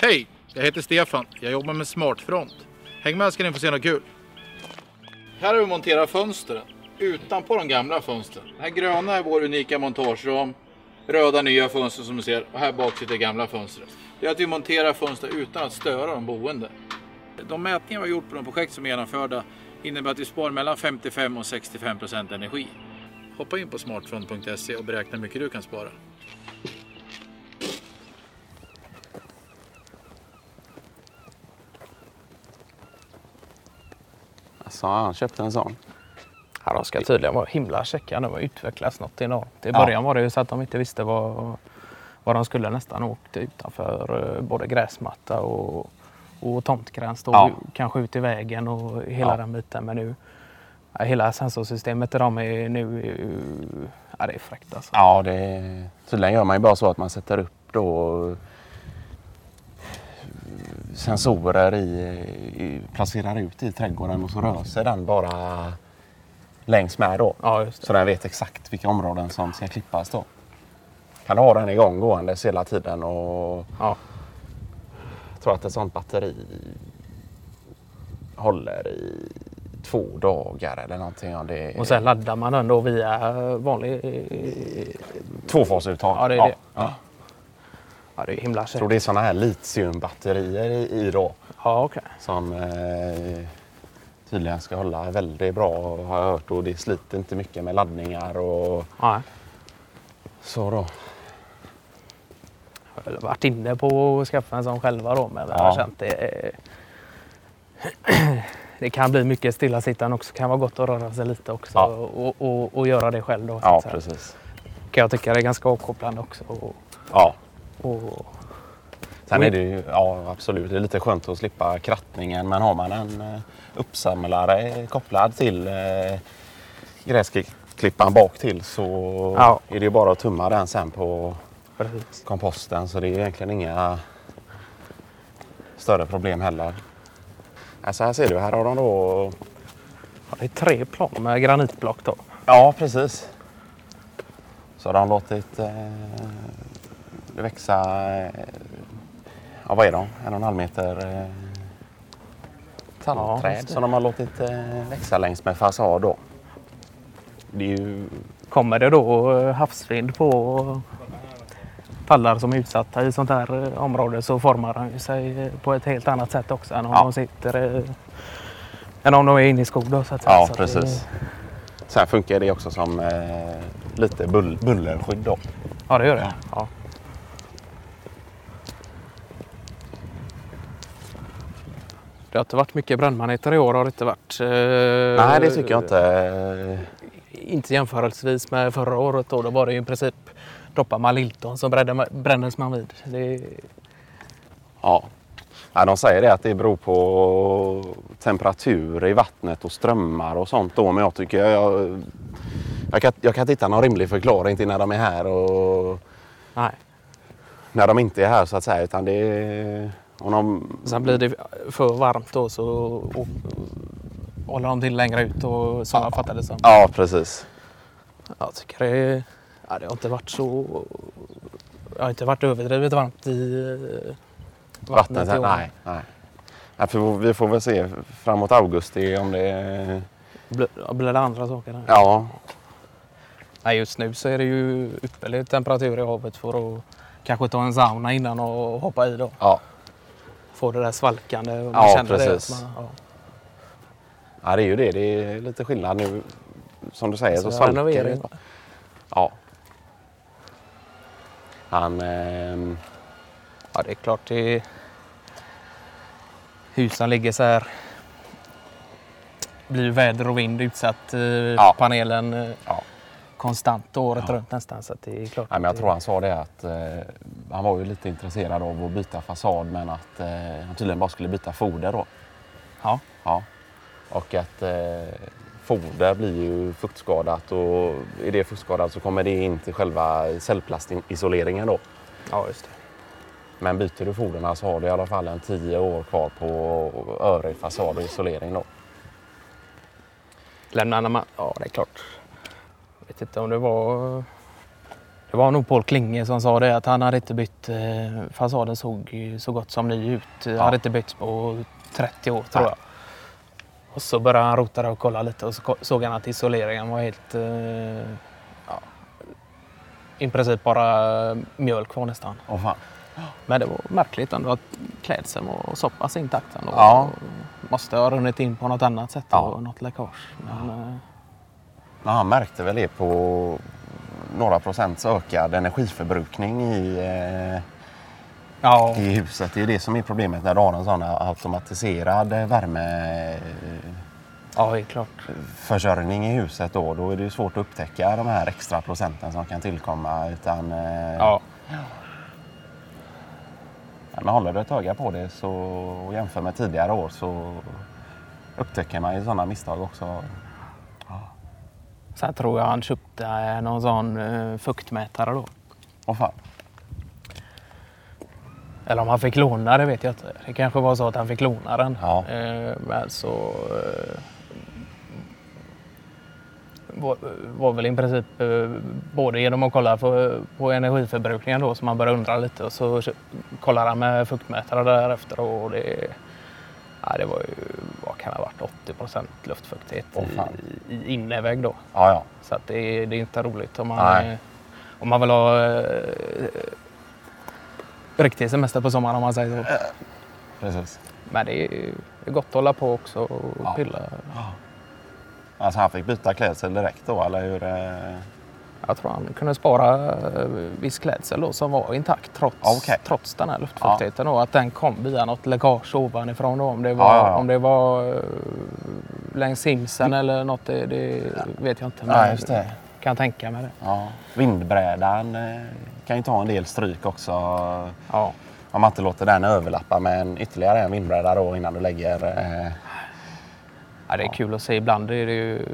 Hej! Jag heter Stefan. Jag jobbar med Smartfront. Häng med ska ni få se något kul. Här har vi monterat fönstren utanpå de gamla fönstren. Det här gröna är vår unika montageram. Röda nya fönster som du ser och här bak sitter gamla fönstret. Det är att vi monterar fönster utan att störa de boende. De mätningar vi har gjort på de projekt som är genomförda innebär att vi sparar mellan 55 och 65 procent energi. Hoppa in på smartfront.se och beräkna hur mycket du kan spara. Alltså, han köpte en sån. Ja, de ska tydligen vara himla käcka nu och utvecklas något enormt. I Ja. början var det ju så att de inte visste vad, vad de skulle nästan åkt utanför eh, både gräsmatta och, och tomtgräns. Då, Ja. Kanske ut i vägen och hela Ja. den biten. Men nu, ja, hela sensorsystemet där de är nu, ju- ja, det är fräckt alltså. Ja, det, tydligen gör man ju bara så att man sätter upp då sensorer i, i, placerar ut i trädgården och så rör sig den bara längs med då. Ja. Så den vet exakt vilka områden som ska klippas då. Kan du ha den igång gåendes hela tiden och Ja. jag tror att ett sånt batteri håller i två dagar eller någonting. Ja, det är Och sen laddar man den då via vanlig... tvåfasuttag. Ja, det är ja. det. Ja. Det är himla Jag tror käckt. det är sådana här litiumbatterier i, då. Ja, okej. Som eh, tydligen ska hålla väldigt bra har jag hört. Och det sliter inte mycket med laddningar och Nej. så då. Jag har varit inne på att skaffa en sån själva då. Men jag Ja. har känt det... Det kan bli mycket stillasittande också. kan vara gott att röra sig lite också Ja. och, och, och göra det själv. Då, Ja, precis. Kan jag tycka det är ganska avkopplande också. Ja. Och, Sen är det ju, ja absolut, det är lite skönt att slippa krattningen. Men har man en eh, uppsamlare kopplad till eh, gräsklipparen bak till så Ja. är det ju bara att tumma den sen på precis. komposten. Så det är egentligen inga större problem heller. Alltså här ser du, här har de då... Ja, det är tre plan med granitblock då. Ja, precis. Så har de låtit eh, växa... Eh, ja, vad är de? En och en halv meter eh, Ja, tallträd det. som de har låtit eh, växa längs med fasad då. Det ju... Kommer det då havsvind på pallar som är utsatta i sånt här område så formar de sig på ett helt annat sätt också än om Ja. de sitter än om de är inne i skog. Då, så att. Ja, Så att det- precis. Sen funkar det också som eh, lite bull, bullerskydd då. Ja, det gör det. Ja. Det har inte varit mycket brännmaneter i år. Har det inte varit. eh, Nej, det tycker jag inte. Inte jämförelsevis med förra året. Då, då var det ju i princip droppar man Lilton brände- brändes man vid. Det, Ja. Ja, de säger det att det beror på temperatur i vattnet och strömmar och sånt då. Men jag tycker jag, jag, kan, jag kan inte hitta någon rimlig förklaring till när de är här och nej. när de inte är här så att säga. Utan det är, om de, Sen blir det för varmt då så och, håller de till längre ut och som jag fattade det som. Ja, precis. Jag tycker det, ja, det har inte varit så... Det har inte varit överdrivet varmt i eh, vattnet. Vattnet, nej, nej. Ja, för vi får väl se framåt augusti om det är... Blir, det andra saker? Där? Ja, Nej, just nu så är det ju ypperlig temperatur i havet för att kanske ta en sauna innan och hoppa i då. ja. Få det där svalkande. Och Ja, känner precis. Det, man, ja. ja, det är ju det. Det är lite skillnad nu. Som du säger så, Så svalkar det. Ja. Han... ehm, Ja, det är klart. Det husen ligger så här. Blir väder och vind utsatt. eh, Panelen eh, Ja. konstant året Ja. runt nästan. Så det är klart. Nej, men jag tror han sa det att eh, han var ju lite intresserad av att byta fasad men att eh, han tydligen bara skulle byta foder då. Ja. ja. Och att eh, foder blir ju fuktskadat och är det fuktskadat så kommer det in till själva cellplastisoleringen då. Ja, just det. Men byter du foderna så har du i alla fall en tio år kvar på övrig fasad och isolering då. Lämnar man... Ja, det är klart. Jag vet inte om det var Det var nog Paul Klinge som sa det att han hade inte bytt, eh, fasaden såg så gott som ny ut. Ja. hade inte bytt på 30 år tror Nej. jag. Och så började han rota där och kolla lite och så såg han att isoleringen var helt... Eh, ja, I princip bara mjölk kvar nästan. Åh fan. Men det var märkligt ändå att klädseln var så pass intakt ändå. Ja. Måste ha runnit in på något annat sätt Ja. och något läckage. Men, eh, Men han märkte väl det på några procents ökad energiförbrukning i, eh, ja, i huset. Det är det som är problemet när du har en sån automatiserad ja, helt klart. värmeförsörjning i huset. Då, då är det svårt att upptäcka de här extra procenten som kan tillkomma. Utan, eh, Ja. Men håller du ett öga på det så, och jämför med tidigare år så upptäcker man ju sådana misstag också. Sen tror jag han köpte eh, någon sån eh, fuktmätare då. Åh fan. Eller om han fick låna det vet jag inte. Det kanske var så att han fick låna den. Ja. Eh, men så var, var väl i princip både genom att kolla på, på energiförbrukningen då som man började undra lite och så kollade han med fuktmätare därefter och det, ja, det var ju, 80 procent luftfuktighet fan. i, i innervägg då. Ja, ja. Så att det, är- det är inte roligt om man, Nej. eh, om man vill ha eh, riktig semester på sommaren om man säger så. Precis. Men det är, det är gott att hålla på också och Ja. pilla. Alltså han fick byta klädsel direkt då, eller hur? Jag tror han kunde spara eh, viss klädsel då, som var intakt trots, Okej. trots den här luftfuktigheten. Och att den kom via något läckage ovanifrån. Då, om, det var, Ja, ja, ja. om det var eh, längs simsen eller något, det, det vet jag inte. Men Ja, det. kan tänka mig det. Ja. Vindbrädan eh, kan ju ta en del stryk också. Ja. Om man inte låter den överlappa med en, ytterligare en vindbräda då innan du lägger... Eh, Ja, det är kul att se. Ibland är det ju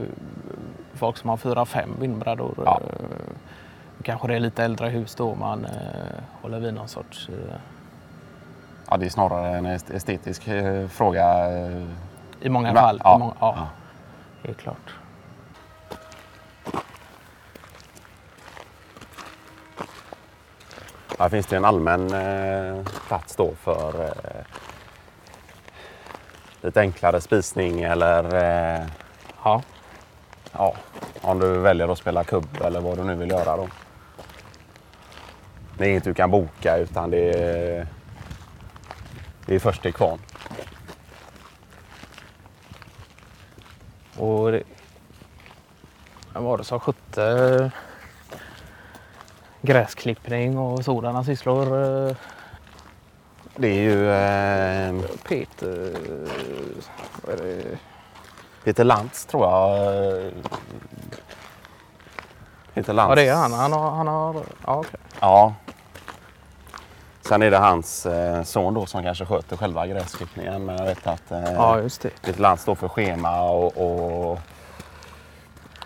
folk som har fyra, fem vindbrädor. Ja. Eh, Kanske det är lite äldre hus då man eh, håller vid någon sorts... Eh, ja, det är snarare en est- estetisk fråga. I många Men- fall. ja, I många, ja, ja. det är klart. Här finns det en allmän eh, plats då för eh, lite enklare spisning eller eh, Ja. Ja, om du väljer att spela kubb eller vad du nu vill göra då. Det är inget du kan boka utan det är, det är först till kvarn. Och det, vem var det som skötte gräsklippning och sådana sysslor? Eh, Det är ju eh, Peter... Vad är det? Peter Lantz tror jag. Peter Lantz. Ja, det är han. Han har... Han har ja, okej. Ja. Sen är det hans eh, son då som kanske sköter själva gräsklippningen. Men jag vet att eh, ja, just det. Peter Lantz står för schema och, och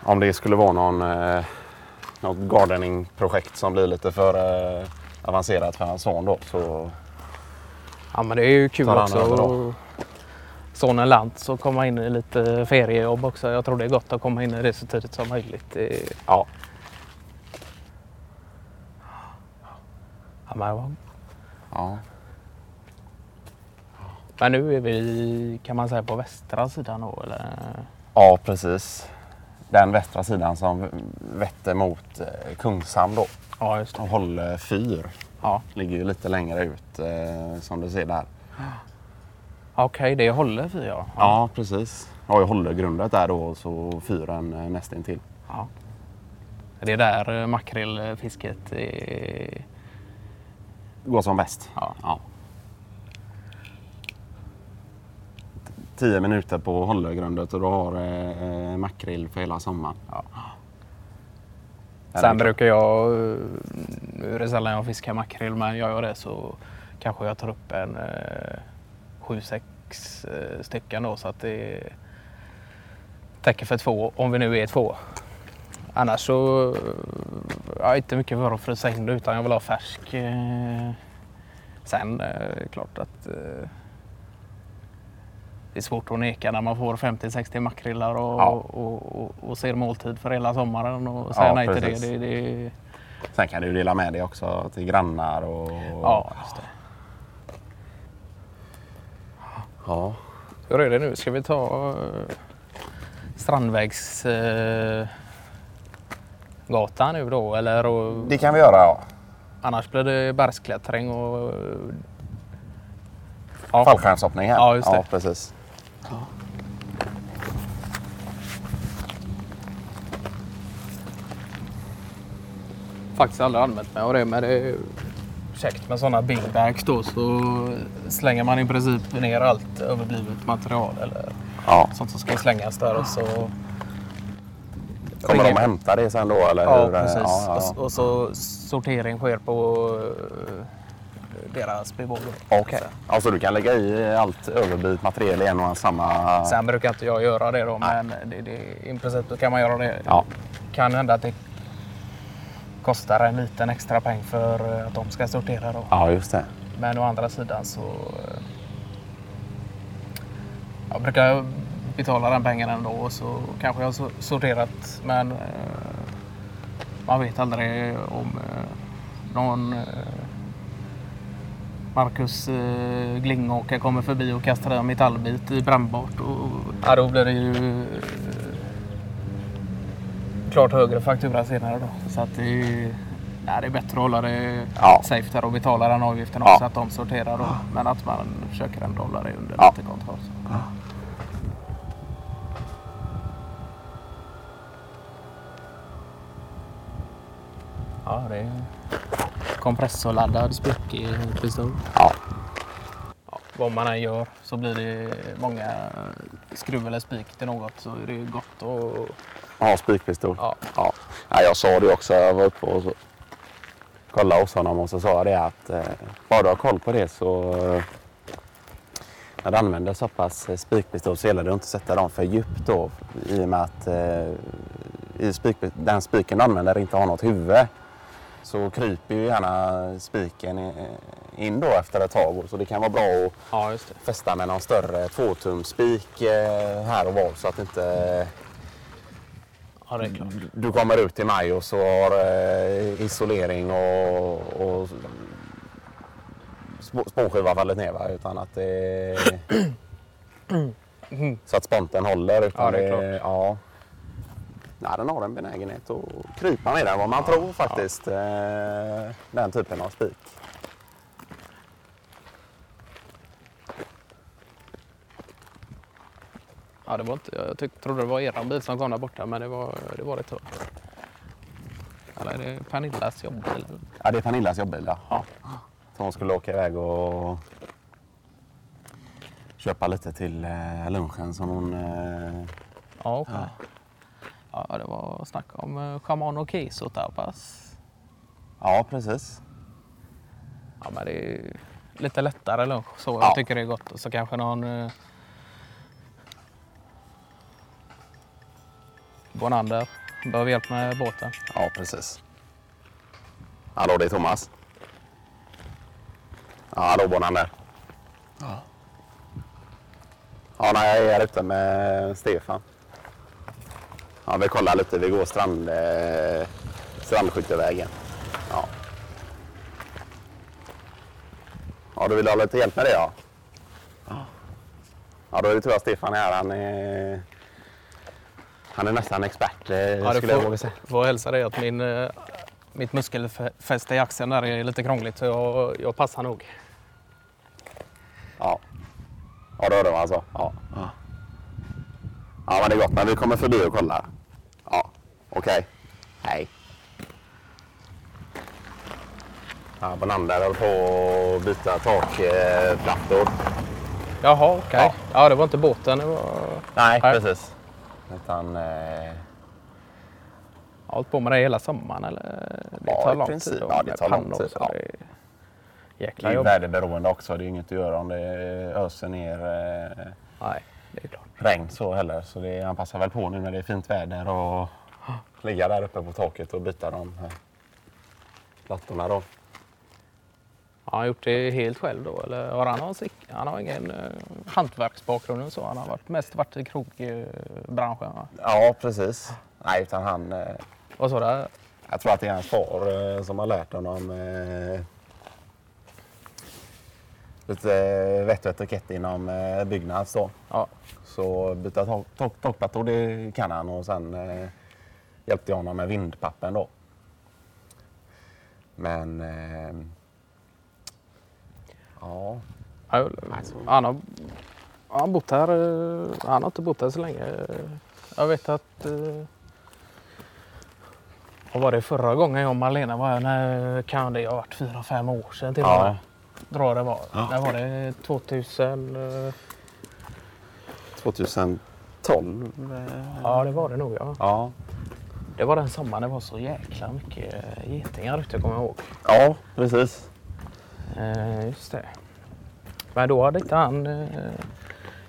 om det skulle vara någon, eh, något gardening-projekt som blir lite för eh, avancerat för hans son då så Ja, men det är ju kul också. Sonen Lantz och komma in i lite feriejobb också. Jag tror det är gott att komma in i det så tidigt som möjligt. Ja. ja, men, ja. men nu är vi, kan man säga, på västra sidan då, eller? Ja, precis. Den västra sidan som vetter mot eh, Kungshamn då. Ja, just det. Och Hålle fyr Ja. ligger ju lite längre ut eh, som du ser där. Okej, det håller för ja. Ja, precis. Jag har ju Hållegrundet där då och så fyren eh, nästintill. Ja. Det är där eh, makrillfisket är... Går som bäst. Ja. Ja. Tio minuter på Hållegrundet och du har eh, makrill för hela sommaren. Ja. Är Sen brukar jag, eh, nu är det sällan jag fiskar makrill, men gör jag det så kanske jag tar upp en eh, sju, sex eh, stycken då så att det täcker för två, om vi nu är två. Annars så, jag är inte mycket för att frysa in det utan jag vill ha färsk. eh. Sen eh, klart att eh, det är svårt att neka när man får 50-60 makrillar och, Ja. och, och, och ser måltid för hela sommaren och säga Ja, nej till det. det, det Sen kan du dela med dig också till grannar och... Ja, just det. Ja. Hur är det nu? Ska vi ta uh, Strandvägs uh, gatan nu då? Eller, och, Det kan vi göra ja. annars blir det bergsklättring och... eh, ja. Fallskärmshoppning här. Ja, just det. Precis. faktiskt aldrig använt mig av det. Men det käckt med sådana big bags då. Så slänger man i princip ner allt överblivet material eller Ja. sånt som ska slängas där. Och så, Kommer de och hämtar det sen då? Eller ja, hur? precis. Ja, ja, Och, och så sortering sker på eh, deras bevåg. då. Okej. Alltså du kan lägga i allt överblivet material i en och samma... Sen brukar inte jag göra det då, men det, det, i princip så kan man göra det. Ja. kan hända att det kostar en liten extra peng för att de ska sortera då. ja, just det. Men å andra sidan så eh, jag brukar betala den pengen ändå och så kanske jag har so- sorterat men eh, man vet aldrig om eh, någon eh, Marcus eh, Glingåker kommer förbi och kastar en metallbit i brännbart. Och, ja, då blir det ju eh, klart högre faktura senare då. Så att det, är- ja, det är bättre att hålla det Ja. safe där och betala den avgiften Ja. också. Att de sorterar då. Men att man försöker ändå hålla det under Ja. lite kontroll. Så. Ja, det är kompressorladdad spikpistol. Ja. Ja, vad man än gör så blir det många skruv eller spik till något så är det gott att Ja, spikpistol. Ja. Ja. Ja, jag sa det också. Jag var uppe och så kollade hos honom och så sa jag det att eh, bara du har koll på det så eh, när du använder så pass eh, spikpistol så gäller det att inte sätta dem för djupt då i och med att eh, i spik, den spiken du använder inte har något huvud. Så kryper ju gärna spiken i- in då efter ett tag så det kan vara bra att Ja, fästa med någon större tvåtumsspik eh, här och var så att inte Ja, det är klart. du kommer ut till maj och så har eh, isolering och, och spå- spånskiva fallit ner. Va? Utan att det, så att sponten håller. Utan Ja, det är klart. Ja, Nej, den har en benägenhet att krypa mer än vad man tror faktiskt. Eh, den typen av spik. Ja, det var inte, jag tyck, trodde det var eran bil som kom där borta, men det var det, var det inte. Eller är det Pernillas jobbbil? Ja, det är Pernillas jobbbil. Ja. Ja. Så hon skulle åka iväg och köpa lite till eh, lunchen som hon... Eh, Ja, okej. Ja, det var snack om uh, chaman och keso tapas. ja, precis. Ja, men det är lite lättare lunch så. Ja. Jag tycker det är gott. Och så kanske någon... Bonander. Behöver hjälp med båten. Ja, precis. Hallå, det är Thomas. Ja, hallå Bonander. Ja. Ja, nej, jag är här ute med Stefan. Ja, vi kollar lite. Vi går strand, eh, Strandskyttevägen. Ja. Ja, du vill ha lite hjälp med det ja? Ja, då är det tur att Stefan är här. Han är, han är nästan expert, eh, Ja, skulle du jag våga får, säga. får hälsa dig att min, eh, mitt muskelfäste i axeln där är lite krångligt. Så jag, jag passar nog. Ja. Ja, det hörde man alltså. Ja. Ja, men det är gott. Men vi kommer förbi och kollar. Ja, okej. Hej. Ja, Bonander höll på att byta takplattor. Jaha, okej. Ja. det var inte båten. Det var... Nej, Nej. precis. Utan... Eh, Jag har hållit på med det hela sommaren. Eller? Det Ja, tar lång princip. tid. Ja, det tar lång tid, ja. det är det Jäkla är ju jobb. väderberoende också. Det är inget att göra om det öser ner eh, Nej, det är klart. regn så heller. Så det, han passar väl på nu när det är fint väder och ligga där uppe på taket och byta de plattorna då. Har han gjort det helt själv då? Eller har han, någon, sick- han har ingen uh, hantverksbakgrund så? Han har varit, mest varit i krogbranschen. va? Ja, precis. Nej, utan han... Eh, Vad sa du? Jag tror att det är hans far eh, som har lärt honom eh, lite eh, vett och etikett inom eh, Byggnads. Då. Ja. Så byta tak- tak- takplattor det kan han och sen eh, hjälpte jag honom med vindpappen då. Men eh, ja, Ja, Han har, han bott här. eh, Han har inte bott här så länge. Jag vet att... eh, Vad var det förra gången jag och Malena var här? När kan det ha varit? Fyra, fem år sedan till och Ja. med. Drar det var. Ja. När var det? 2000? eh, 2012. eh, Ja, det var det nog ja. Ja, Det var den sommaren det var så jäkla mycket getingar ute kommer jag ihåg. ja precis. Eh, just det. Men då hade inte han eh,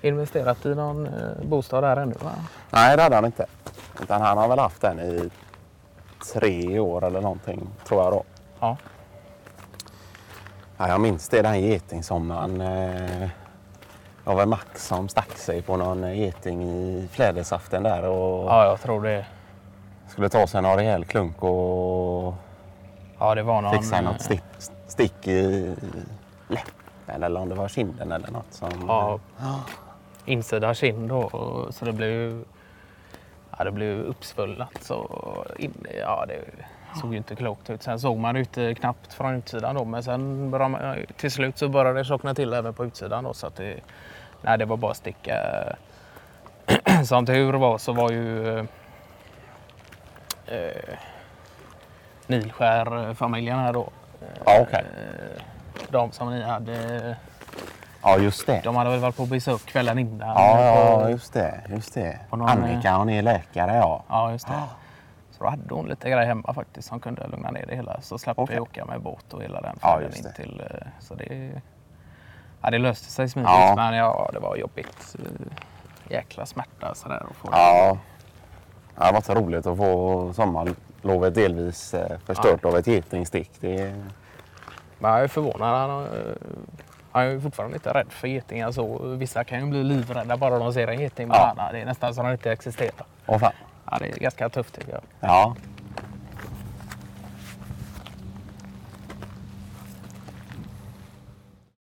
investerat i någon eh, bostad där ännu va? Nej, det hade han inte. Utan han har väl haft den i tre år eller någonting, tror jag då. Ja. Ja, jag minns det, den getingsommaren. Eh, det var Max som stack sig på någon geting i flädersaften där och Ja, jag tror det. skulle ta sig någon rejäl klunk och Ja, det var någon... fixa något stick, stick i läppen eller om det var kinden eller något. Som, Ja, insida kind då. och- Så det blev, ja, det blev uppsvullat. Så in, ja, det såg ju inte klokt ut. Sen såg man ute knappt från utsidan då. Men sen började man, till slut så började det tjockna till även på utsidan då. Så att det, nej, det var bara att sticka. Eh. Som tur var så var ju eh, eh Nilskär-familjen här då. Ja, okej. Eh, de som ni hade Ja, just det. de hade väl varit på besök kvällen innan. Ja, ja, just det. Just det. någon, Annika, hon är läkare, ja. ja, just det. Så då hade hon lite grejer hemma faktiskt som kunde lugna ner det hela. Så slapp Okej. vi åka med båt och hela den Ja, färden just in till. eh, Så det, ja, det löste sig smidigt Ja. men ja, det var jobbigt. Eh, Jäkla smärta sådär. att få det. Ja. Det varit så roligt att få sommarlovet delvis eh, förstört av ett getingstick. Det, Men jag är förvånad. Han, eh, han är fortfarande inte rädd för getingar. Så vissa kan ju bli livrädda bara de ser en geting. Men Ja. han, det är nästan som att han inte existerar. åh fan. Ja, det är ganska tufft tycker jag. Ja,